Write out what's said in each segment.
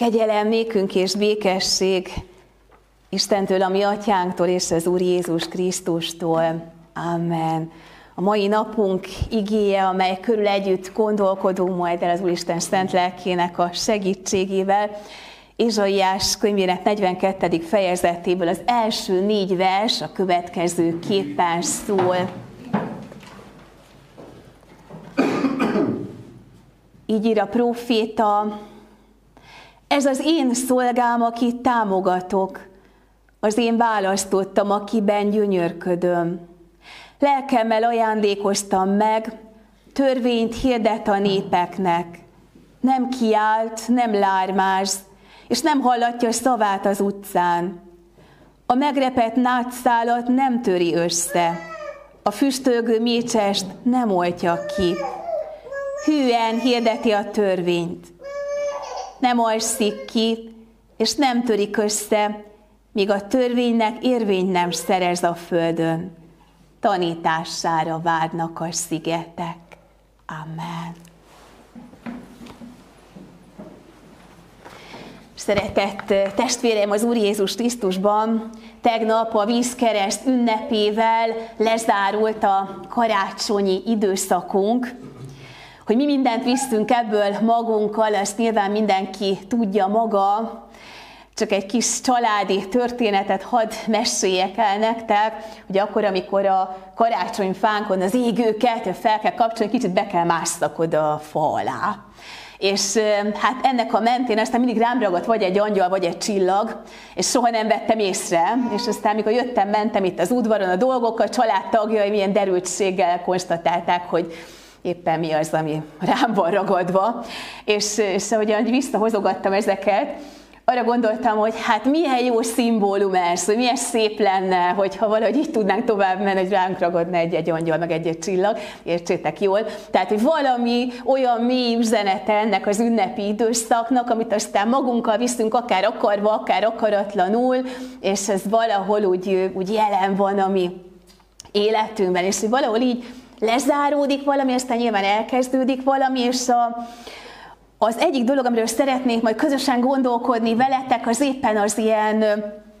Kegyelem nékünk és békesség Istentől, a mi atyánktól és az Úr Jézus Krisztustól. Amen. A mai napunk igéje, amely körül együtt gondolkodunk majd el az Úristen szent lelkének a segítségével, Izsaiás könyvének 42. fejezetéből az első négy vers a következő képen szól. Így ír a proféta, ez az én szolgám, akit támogatok, az én választottam, akiben gyönyörködöm. Lelkemmel ajándékoztam meg, törvényt hirdet a népeknek. Nem kiált, nem lármáz, és nem hallatja szavát az utcán. A megrepett nátszálat nem töri össze, a füstölgő mécsest nem oltja ki. Hűen hirdeti a törvényt. Nem alszik ki, és nem törik össze, míg a törvénynek érvény nem szerez a földön. Tanítására várnak a szigetek. Amen. Szeretett testvérem az Úr Jézus Krisztusban, tegnap a vízkereszt ünnepével lezárult a karácsonyi időszakunk, hogy mi mindent visztünk ebből magunkkal, ezt nyilván mindenki tudja maga, csak egy kis családi történetet hadd meséljek el nektek, hogy akkor, amikor a karácsonyfánkon az égőket fel kell kapcsolni, kicsit be kell másszak oda a fa alá. És hát ennek a mentén aztán mindig rám ragadt vagy egy angyal, vagy egy csillag, és soha nem vettem észre. És aztán, mikor jöttem, mentem itt az udvaron a dolgokkal, a családtagjai milyen derültséggel konstatálták, hogy éppen mi az, ami rám van ragadva. És, és ahogyan visszahozogattam ezeket, arra gondoltam, hogy hát milyen jó szimbólum ez, hogy milyen szép lenne, hogyha valahogy így tudnánk tovább menni, hogy ránk ragadna egy-egy angyal, meg egy-egy csillag, értsétek jól. Tehát, hogy valami olyan mély üzenete ennek az ünnepi időszaknak, amit aztán magunkkal viszünk, akár akarva, akár akaratlanul, és ez valahol úgy, úgy jelen van a mi életünkben, és hogy valahol így lezáródik valami, aztán nyilván elkezdődik valami, és a, az egyik dolog, amiről szeretnék majd közösen gondolkodni veletek, az éppen az ilyen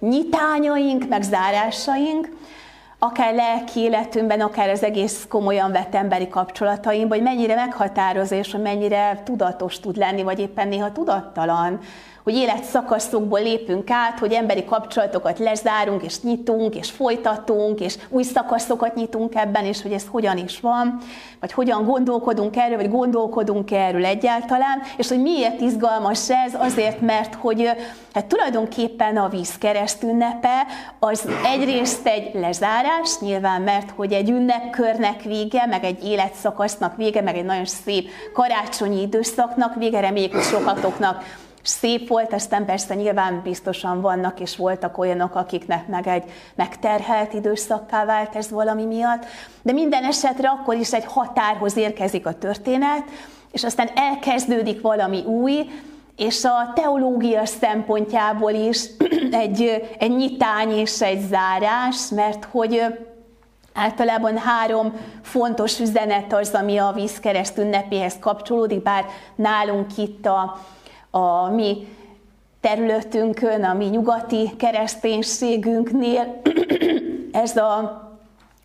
nyitányaink, meg zárásaink, akár lelki életünkben, akár az egész komolyan vett emberi kapcsolatainkban, hogy mennyire meghatározó, és hogy mennyire tudatos tud lenni, vagy éppen néha tudattalan hogy életszakaszokból lépünk át, hogy emberi kapcsolatokat lezárunk, és nyitunk, és folytatunk, és új szakaszokat nyitunk ebben, és hogy ez hogyan is van, vagy hogyan gondolkodunk erről, vagy gondolkodunk erről egyáltalán, és hogy miért izgalmas ez, azért, mert hogy hát tulajdonképpen a víz ünnepe az egyrészt egy lezárás, nyilván, mert hogy egy ünnepkörnek vége, meg egy életszakasznak vége, meg egy nagyon szép karácsonyi időszaknak vége, reméljük, hogy sokatoknak szép volt, aztán persze nyilván biztosan vannak és voltak olyanok, akiknek meg egy megterhelt időszakká vált ez valami miatt, de minden esetre akkor is egy határhoz érkezik a történet, és aztán elkezdődik valami új, és a teológia szempontjából is egy, egy nyitány és egy zárás, mert hogy Általában három fontos üzenet az, ami a vízkereszt ünnepéhez kapcsolódik, bár nálunk itt a, a mi területünkön, a mi nyugati kereszténységünknél ez a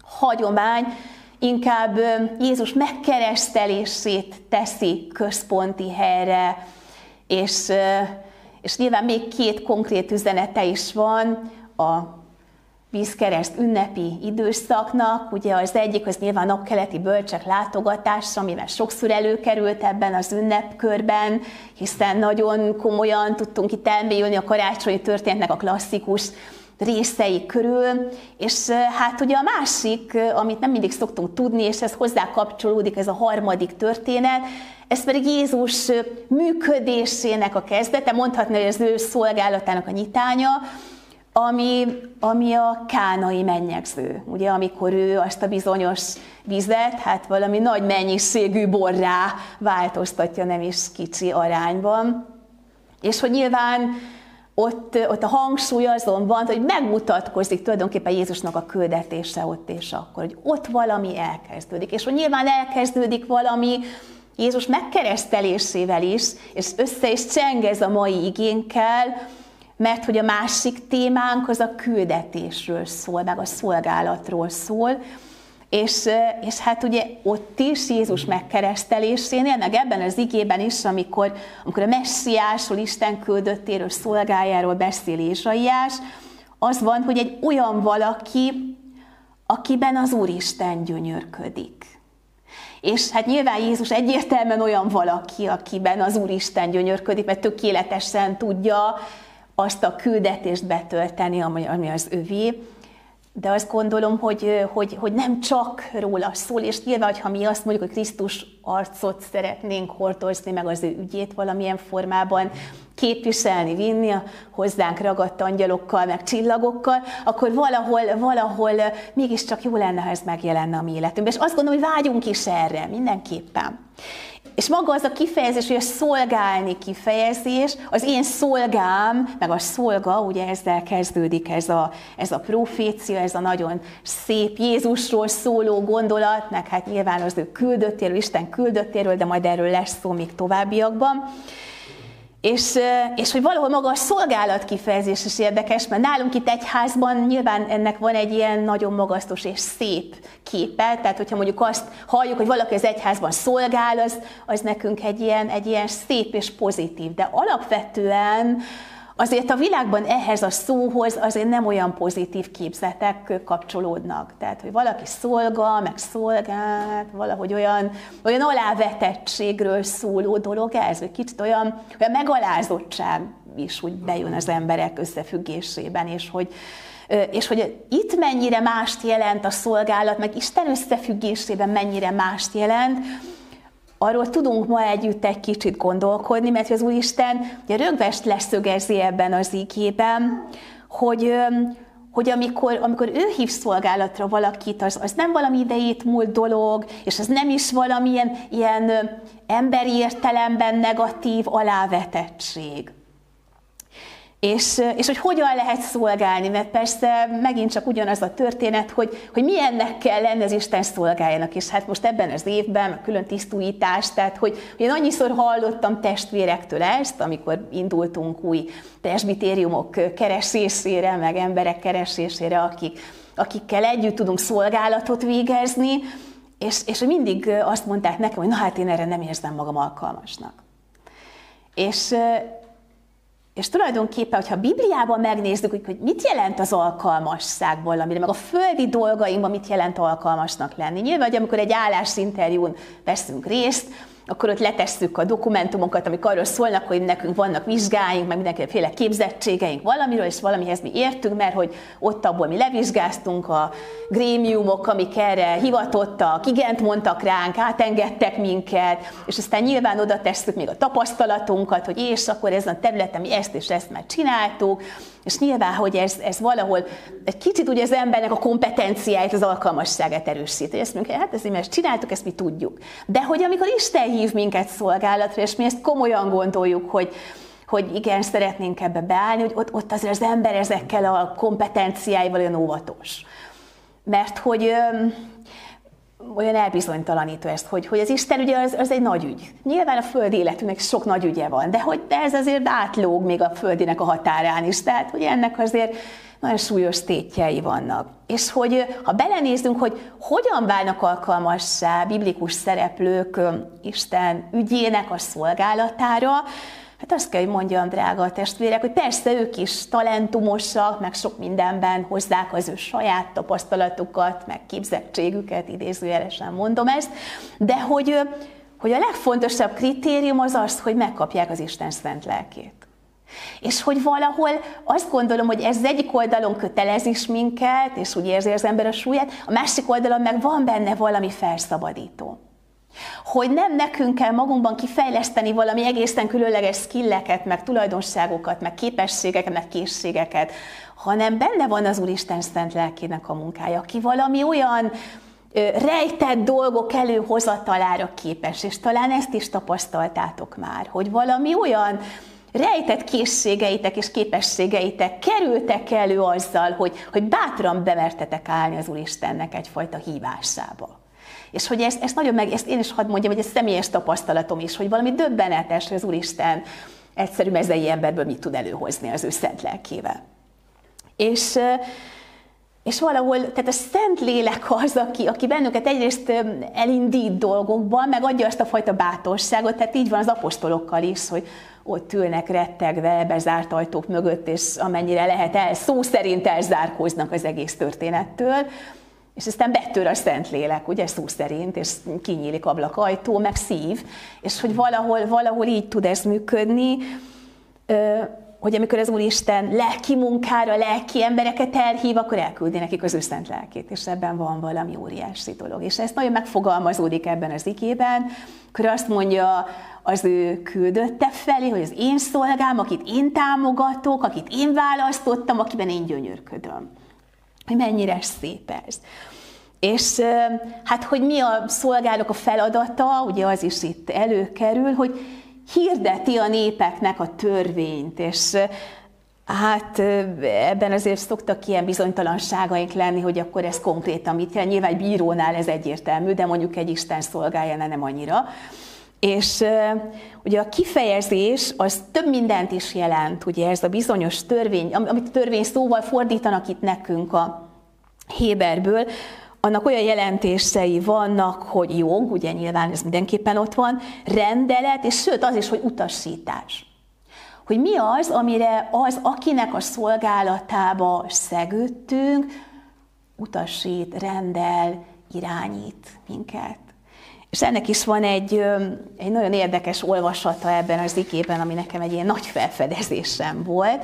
hagyomány inkább Jézus megkeresztelését teszi központi helyre, és, és nyilván még két konkrét üzenete is van, a vízkereszt ünnepi időszaknak. Ugye az egyik az nyilván a keleti bölcsek látogatása, amivel sokszor előkerült ebben az ünnepkörben, hiszen nagyon komolyan tudtunk itt elmélyülni a karácsonyi történetnek a klasszikus részei körül, és hát ugye a másik, amit nem mindig szoktunk tudni, és ez hozzá kapcsolódik, ez a harmadik történet, ez pedig Jézus működésének a kezdete, mondhatni, hogy az ő szolgálatának a nyitánya, ami, ami a kánai mennyegző, ugye, amikor ő azt a bizonyos vizet, hát valami nagy mennyiségű borrá változtatja, nem is kicsi arányban. És hogy nyilván ott, ott a hangsúly azon van, hogy megmutatkozik tulajdonképpen Jézusnak a küldetése ott és akkor, hogy ott valami elkezdődik. És hogy nyilván elkezdődik valami, Jézus megkeresztelésével is, és össze is csengez a mai igénkkel, mert hogy a másik témánk az a küldetésről szól, meg a szolgálatról szól, és, és hát ugye ott is Jézus megkeresztelésénél, meg ebben az igében is, amikor, amikor a messiásról, Isten küldöttéről, szolgájáról beszél Ézsaiás, az van, hogy egy olyan valaki, akiben az Úristen gyönyörködik. És hát nyilván Jézus egyértelműen olyan valaki, akiben az Úristen gyönyörködik, mert tökéletesen tudja azt a küldetést betölteni, ami az övé, de azt gondolom, hogy, hogy, hogy nem csak róla szól, és nyilván, ha mi azt mondjuk, hogy Krisztus arcot szeretnénk hordozni, meg az ő ügyét valamilyen formában képviselni, vinni a hozzánk ragadt angyalokkal, meg csillagokkal, akkor valahol, valahol mégiscsak jó lenne, ha ez megjelenne a mi életünkben. És azt gondolom, hogy vágyunk is erre, mindenképpen. És maga az a kifejezés, hogy a szolgálni kifejezés, az én szolgám, meg a szolga, ugye ezzel kezdődik ez a, ez a profécia, ez a nagyon szép Jézusról szóló gondolat, meg hát nyilván az ő küldöttéről, Isten küldöttéről, de majd erről lesz szó még továbbiakban. És, és hogy valahol maga a szolgálat kifejezés is érdekes, mert nálunk itt egyházban nyilván ennek van egy ilyen nagyon magasztos és szép képe, tehát hogyha mondjuk azt halljuk, hogy valaki az egyházban szolgál, az, az nekünk egy ilyen, egy ilyen szép és pozitív, de alapvetően Azért a világban ehhez a szóhoz azért nem olyan pozitív képzetek kapcsolódnak. Tehát, hogy valaki szolga, meg szolgált, valahogy olyan, olyan alávetettségről szóló dolog ez, vagy kicsit olyan, olyan megalázottság is úgy bejön az emberek összefüggésében, és hogy, és hogy itt mennyire mást jelent a szolgálat, meg Isten összefüggésében mennyire mást jelent, arról tudunk ma együtt egy kicsit gondolkodni, mert az Úristen ugye rögvest leszögezi ebben az ígében, hogy, hogy amikor, amikor ő hív szolgálatra valakit, az, az nem valami idejét múlt dolog, és az nem is valamilyen ilyen emberi értelemben negatív alávetettség. És, és hogy hogyan lehet szolgálni, mert persze megint csak ugyanaz a történet, hogy, hogy milyennek kell lenni az Isten szolgáljának, és hát most ebben az évben külön tisztújítás, tehát hogy, hogy én annyiszor hallottam testvérektől ezt, amikor indultunk új presbitériumok keresésére, meg emberek keresésére, akik, akikkel együtt tudunk szolgálatot végezni, és, és mindig azt mondták nekem, hogy na hát én erre nem érzem magam alkalmasnak. És, és tulajdonképpen, hogyha a Bibliában megnézzük, hogy, mit jelent az alkalmasság valamire, meg a földi dolgainkban mit jelent alkalmasnak lenni. Nyilván, hogy amikor egy állásinterjún veszünk részt, akkor ott letesszük a dokumentumokat, amik arról szólnak, hogy nekünk vannak vizsgáink, meg mindenféle képzettségeink valamiről, és valamihez mi értünk, mert hogy ott abból mi levizsgáztunk, a grémiumok, amik erre hivatottak, igent mondtak ránk, átengedtek minket, és aztán nyilván oda tesszük még a tapasztalatunkat, hogy és akkor ezen a területen mi ezt és ezt már csináltuk, és nyilván, hogy ez, ez valahol egy kicsit ugye az embernek a kompetenciáit, az alkalmasságát erősíti. Ezt mondjuk, hát ezt, ezt csináltuk, ezt mi tudjuk. De hogy amikor Isten hív minket szolgálatra, és mi ezt komolyan gondoljuk, hogy, hogy igen, szeretnénk ebbe beállni, hogy ott, ott azért az ember ezekkel a kompetenciáival olyan óvatos. Mert hogy olyan elbizonytalanító ezt, hogy, hogy az Isten ugye az, az egy nagy ügy. Nyilván a földi életünknek sok nagy ügye van, de hogy de ez azért átlóg még a földinek a határán is, tehát hogy ennek azért nagyon súlyos tétjei vannak. És hogy ha belenézünk, hogy hogyan válnak alkalmassá biblikus szereplők Isten ügyének a szolgálatára, Hát azt kell, hogy mondjam, drága testvérek, hogy persze ők is talentumosak, meg sok mindenben hozzák az ő saját tapasztalatukat, meg képzettségüket, idézőjelesen mondom ezt, de hogy, hogy a legfontosabb kritérium az az, hogy megkapják az Isten szent lelkét. És hogy valahol azt gondolom, hogy ez az egyik oldalon kötelez is minket, és úgy érzi az ember a súlyát, a másik oldalon meg van benne valami felszabadító. Hogy nem nekünk kell magunkban kifejleszteni valami egészen különleges skilleket, meg tulajdonságokat, meg képességeket, meg készségeket, hanem benne van az Úristen szent lelkének a munkája, aki valami olyan rejtett dolgok előhozatalára képes, és talán ezt is tapasztaltátok már, hogy valami olyan rejtett készségeitek és képességeitek kerültek elő azzal, hogy, hogy bátran bemertetek állni az Úristennek egyfajta hívásába. És hogy ezt, ezt nagyon meg, ezt én is hadd mondjam, hogy ez személyes tapasztalatom is, hogy valami döbbenetes, hogy az Úristen egyszerű mezei emberből mit tud előhozni az ő szent lelkével. És, és valahol, tehát a Szent Lélek az, aki, aki bennünket egyrészt elindít dolgokban, meg adja azt a fajta bátorságot, tehát így van az apostolokkal is, hogy ott ülnek rettegve, bezárt ajtók mögött, és amennyire lehet el, szó szerint elzárkóznak az egész történettől, és aztán betör a Szentlélek, ugye szó szerint, és kinyílik ablakajtó, meg szív, és hogy valahol, valahol így tud ez működni, hogy amikor az Úristen lelki munkára, lelki embereket elhív, akkor elküldi nekik az ő szent lelkét, és ebben van valami óriási dolog. És ez nagyon megfogalmazódik ebben az igében, akkor azt mondja az ő küldötte felé, hogy az én szolgám, akit én támogatok, akit én választottam, akiben én gyönyörködöm. Hogy mennyire szép ez. És hát, hogy mi a szolgálok a feladata, ugye az is itt előkerül, hogy hirdeti a népeknek a törvényt, és Hát ebben azért szoktak ilyen bizonytalanságaink lenni, hogy akkor ez konkrétan mit jelent. Nyilván egy bírónál ez egyértelmű, de mondjuk egy Isten szolgájánál nem annyira. És ugye a kifejezés az több mindent is jelent, ugye ez a bizonyos törvény, amit a törvény szóval fordítanak itt nekünk a Héberből, annak olyan jelentései vannak, hogy jog, ugye nyilván ez mindenképpen ott van, rendelet, és sőt az is, hogy utasítás. Hogy mi az, amire az, akinek a szolgálatába szegődtünk, utasít, rendel, irányít minket. És ennek is van egy, egy nagyon érdekes olvasata ebben az igében, ami nekem egy ilyen nagy felfedezésem volt,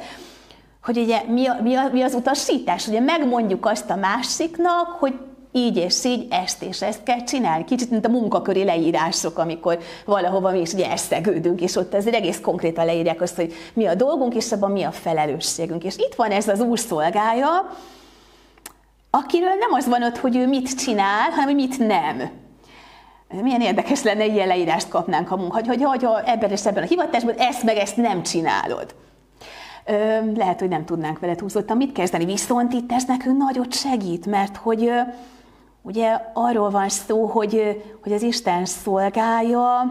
hogy ugye mi, a, mi, a, mi az utasítás? Ugye megmondjuk azt a másiknak, hogy így és így, ezt és ezt kell csinálni. Kicsit, mint a munkaköri leírások, amikor valahova mi is ugye eszegődünk, és ott azért egész konkrétan leírják azt, hogy mi a dolgunk, és abban mi a felelősségünk. És itt van ez az úr szolgája, akiről nem az van ott, hogy ő mit csinál, hanem hogy mit nem. Milyen érdekes lenne, ilyen leírást kapnánk a munka, hogy, hogy, hogy ebben és ebben a hivatásban ezt meg ezt nem csinálod. Ö, lehet, hogy nem tudnánk vele túlzottan mit kezdeni, viszont itt ez nekünk nagyot segít, mert hogy Ugye arról van szó, hogy, hogy az Isten szolgája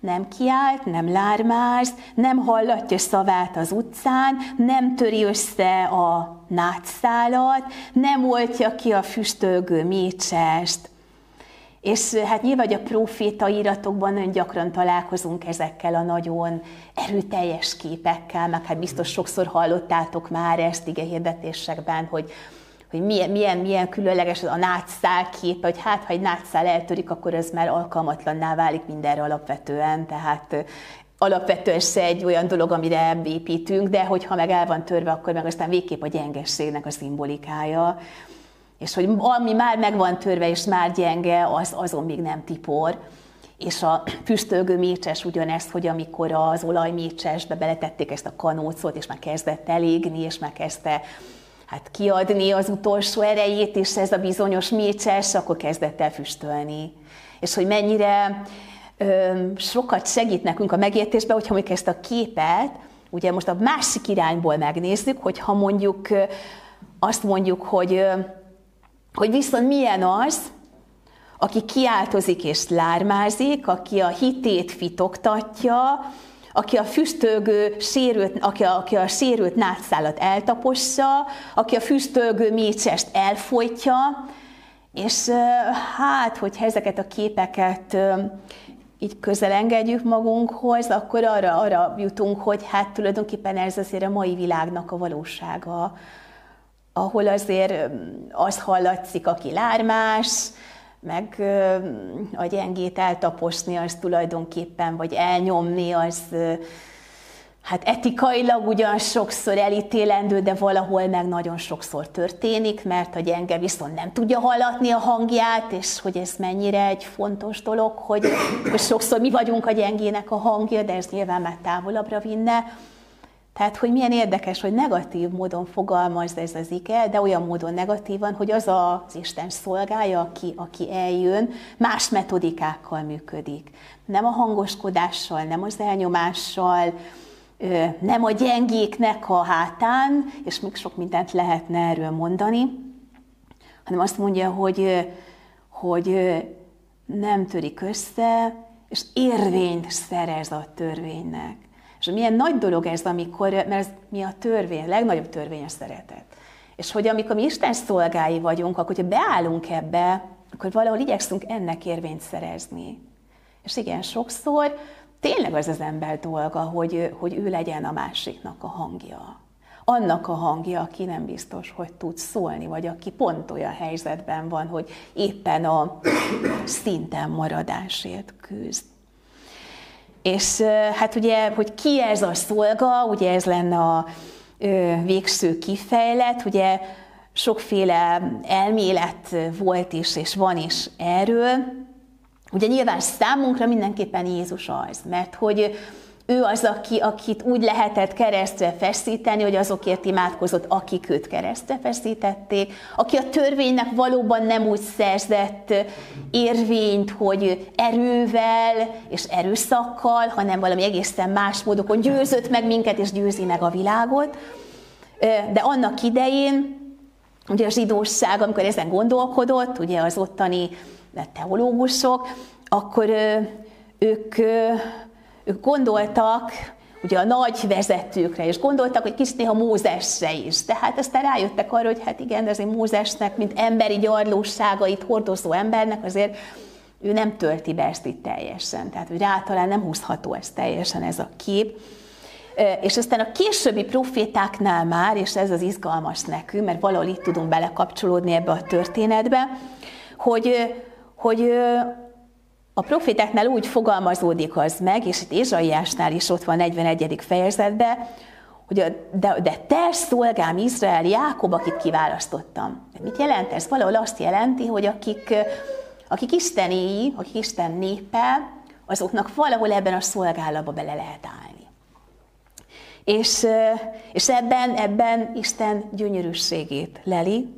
nem kiált, nem lármáz, nem hallatja szavát az utcán, nem töri össze a nátszálat, nem oltja ki a füstölgő mécsest. És hát nyilván, hogy a proféta íratokban nagyon gyakran találkozunk ezekkel a nagyon erőteljes képekkel, meg hát biztos sokszor hallottátok már ezt ige hirdetésekben, hogy hogy milyen, milyen, milyen különleges a nátszál képe, hogy hát, ha egy nátszál eltörik, akkor ez már alkalmatlanná válik mindenre alapvetően, tehát alapvetően se egy olyan dolog, amire építünk, de hogyha meg el van törve, akkor meg aztán végképp a gyengességnek a szimbolikája. És hogy ami már meg van törve, és már gyenge, az azon még nem tipor. És a füstölgő mécses ugyanezt, hogy amikor az olajmécsesbe beletették ezt a kanócot, és már kezdett elégni, és már kezdte hát kiadni az utolsó erejét, és ez a bizonyos mécses, akkor kezdett el füstölni. És hogy mennyire ö, sokat segít nekünk a megértésben, hogyha mondjuk ezt a képet, ugye most a másik irányból megnézzük, hogyha mondjuk azt mondjuk, hogy, hogy viszont milyen az, aki kiáltozik és lármázik, aki a hitét fitoktatja, aki a füstölgő sérült, aki a, aki a sérült nátszálat eltapossa, aki a füstölgő mécsest elfolytja, és hát, hogyha ezeket a képeket így közel engedjük magunkhoz, akkor arra, arra jutunk, hogy hát tulajdonképpen ez azért a mai világnak a valósága, ahol azért az hallatszik, aki lármás, meg a gyengét eltaposni, az tulajdonképpen, vagy elnyomni, az hát etikailag ugyan sokszor elítélendő, de valahol meg nagyon sokszor történik, mert a gyenge viszont nem tudja hallatni a hangját, és hogy ez mennyire egy fontos dolog, hogy, hogy sokszor mi vagyunk a gyengének a hangja, de ez nyilván már távolabbra vinne. Tehát, hogy milyen érdekes, hogy negatív módon fogalmaz ez az ige, de olyan módon negatívan, hogy az az Isten szolgája, aki, aki eljön, más metodikákkal működik. Nem a hangoskodással, nem az elnyomással, nem a gyengéknek a hátán, és még sok mindent lehetne erről mondani, hanem azt mondja, hogy, hogy nem törik össze, és érvényt szerez a törvénynek. És milyen nagy dolog ez, amikor, mert ez mi a törvény, a legnagyobb törvény a szeretet. És hogy amikor mi Isten szolgái vagyunk, akkor hogyha beállunk ebbe, akkor valahol igyekszünk ennek érvényt szerezni. És igen, sokszor tényleg az az ember dolga, hogy, hogy ő legyen a másiknak a hangja. Annak a hangja, aki nem biztos, hogy tud szólni, vagy aki pont olyan helyzetben van, hogy éppen a szinten maradásért küzd. És hát ugye, hogy ki ez a szolga, ugye ez lenne a végső kifejlet, ugye sokféle elmélet volt is, és van is erről. Ugye nyilván számunkra mindenképpen Jézus az, mert hogy ő az, aki, akit úgy lehetett keresztre feszíteni, hogy azokért imádkozott, akik őt keresztre feszítették, aki a törvénynek valóban nem úgy szerzett érvényt, hogy erővel és erőszakkal, hanem valami egészen más módokon győzött meg minket és győzi meg a világot. De annak idején, ugye a zsidóság, amikor ezen gondolkodott, ugye az ottani teológusok, akkor ők ők gondoltak ugye a nagy vezetőkre, és gondoltak, hogy kicsit néha Mózesre is. Tehát aztán rájöttek arra, hogy hát igen, azért Mózesnek, mint emberi gyarlóságait hordozó embernek azért ő nem tölti be ezt itt teljesen. Tehát, hogy rá talán nem húzható ez teljesen ez a kép. És aztán a későbbi profétáknál már, és ez az izgalmas nekünk, mert valahol itt tudunk belekapcsolódni ebbe a történetbe, hogy, hogy a profétáknál úgy fogalmazódik az meg, és itt Ézsaiásnál is ott van 41. fejezetben, hogy a, de, de te szolgám Izrael, Jákob, akit kiválasztottam. Mit jelent ez? Valahol azt jelenti, hogy akik, akik istenéi, akik Isten népe, azoknak valahol ebben a szolgálatba bele lehet állni. És, és ebben, ebben Isten gyönyörűségét leli,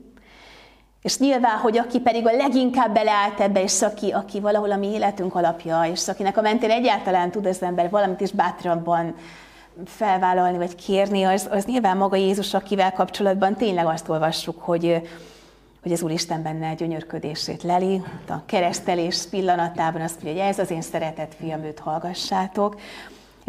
és nyilván, hogy aki pedig a leginkább beleállt ebbe, és aki, aki valahol a mi életünk alapja, és akinek a mentén egyáltalán tud az ember valamit is bátrabban felvállalni, vagy kérni, az, az nyilván maga Jézus, akivel kapcsolatban tényleg azt olvassuk, hogy, hogy az Úristen benne gyönyörködését leli, a keresztelés pillanatában azt mondja, hogy ez az én szeretett fiam, őt hallgassátok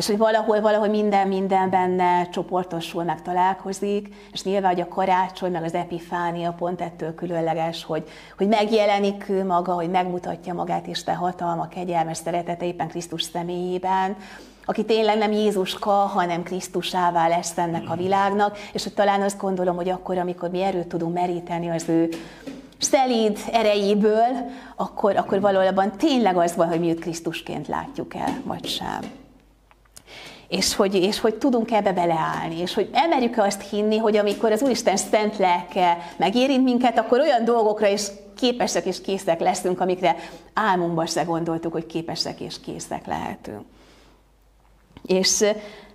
és hogy valahol, valahol minden, minden benne csoportosul, meg találkozik, és nyilván, hogy a karácsony, meg az epifánia pont ettől különleges, hogy, hogy megjelenik ő maga, hogy megmutatja magát Isten hatalma, kegyelmes szeretete éppen Krisztus személyében, aki tényleg nem Jézuska, hanem Krisztusává lesz ennek a világnak, és hogy talán azt gondolom, hogy akkor, amikor mi erőt tudunk meríteni az ő szelíd erejéből, akkor, akkor valójában tényleg az van, hogy mi őt Krisztusként látjuk el, vagy sem és hogy, és hogy tudunk ebbe beleállni, és hogy emerjük azt hinni, hogy amikor az Úristen szent lelke megérint minket, akkor olyan dolgokra is képesek és készek leszünk, amikre álmunkban se gondoltuk, hogy képesek és készek lehetünk. És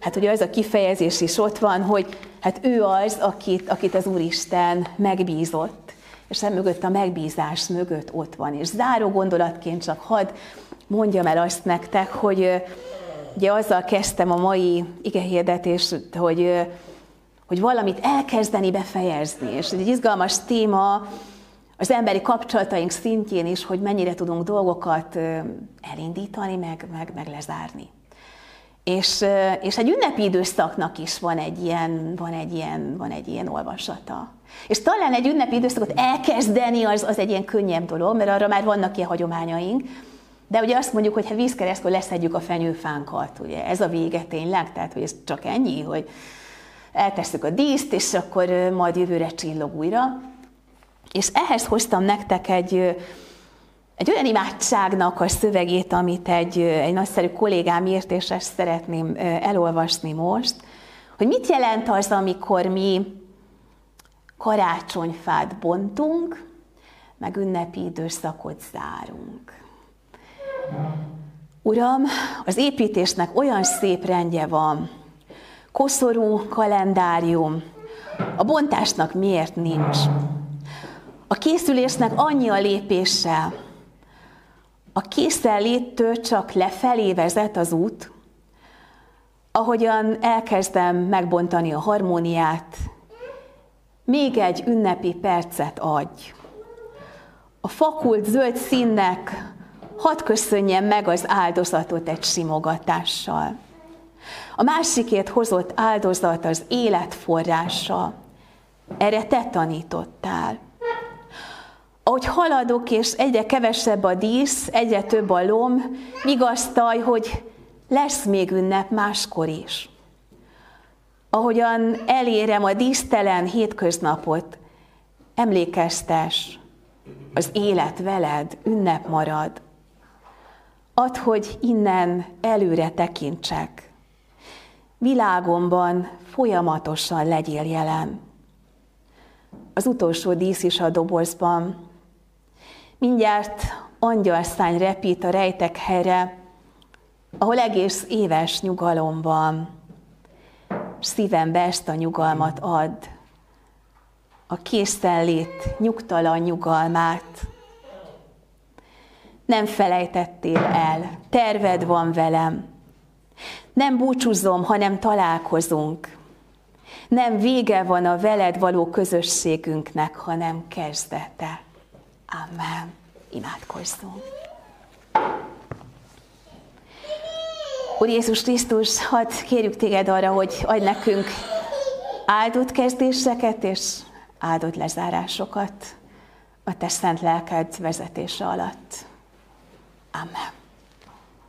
hát ugye az a kifejezés is ott van, hogy hát ő az, akit, akit az Úristen megbízott, és nem mögött a megbízás mögött ott van. És záró gondolatként csak hadd mondjam el azt nektek, hogy, Ugye azzal kezdtem a mai igehirdetést, hogy, hogy valamit elkezdeni, befejezni. És egy izgalmas téma az emberi kapcsolataink szintjén is, hogy mennyire tudunk dolgokat elindítani, meg, meg, meg lezárni. És, és egy ünnepi időszaknak is van egy, ilyen, van, egy ilyen, van egy ilyen olvasata. És talán egy ünnepi időszakot elkezdeni az, az egy ilyen könnyebb dolog, mert arra már vannak ilyen hagyományaink, de ugye azt mondjuk, hogy ha vízkeresztkor leszedjük a fenyőfánkat, ugye ez a vége tényleg, tehát hogy ez csak ennyi, hogy eltesszük a díszt, és akkor majd jövőre csillog újra. És ehhez hoztam nektek egy, egy olyan imádságnak a szövegét, amit egy, egy nagyszerű kollégám írt, és ezt szeretném elolvasni most, hogy mit jelent az, amikor mi karácsonyfát bontunk, meg ünnepi időszakot zárunk. Uram, az építésnek olyan szép rendje van, koszorú kalendárium, a bontásnak miért nincs? A készülésnek annyi a lépéssel, a készenléttől csak lefelé vezet az út, ahogyan elkezdem megbontani a harmóniát, még egy ünnepi percet adj. A fakult zöld színnek hadd köszönjem meg az áldozatot egy simogatással. A másikért hozott áldozat az élet forrása. Erre te tanítottál. Ahogy haladok, és egyre kevesebb a dísz, egyre több a lom, vigasztalj, hogy lesz még ünnep máskor is. Ahogyan elérem a dísztelen hétköznapot, emlékeztes, az élet veled ünnep marad. Add, hogy innen előre tekintsek. Világomban folyamatosan legyél jelen. Az utolsó dísz is a dobozban. Mindjárt angyalszány repít a rejtek helyre, ahol egész éves nyugalom van. Szívembe ezt a nyugalmat ad, a készenlét nyugtalan nyugalmát. Nem felejtettél el, terved van velem. Nem búcsúzom, hanem találkozunk. Nem vége van a veled való közösségünknek, hanem kezdete. Amen. Imádkozzunk. Úr Jézus Krisztus, hadd kérjük téged arra, hogy adj nekünk áldott kezdéseket és áldott lezárásokat a te szent lelked vezetése alatt. Amen.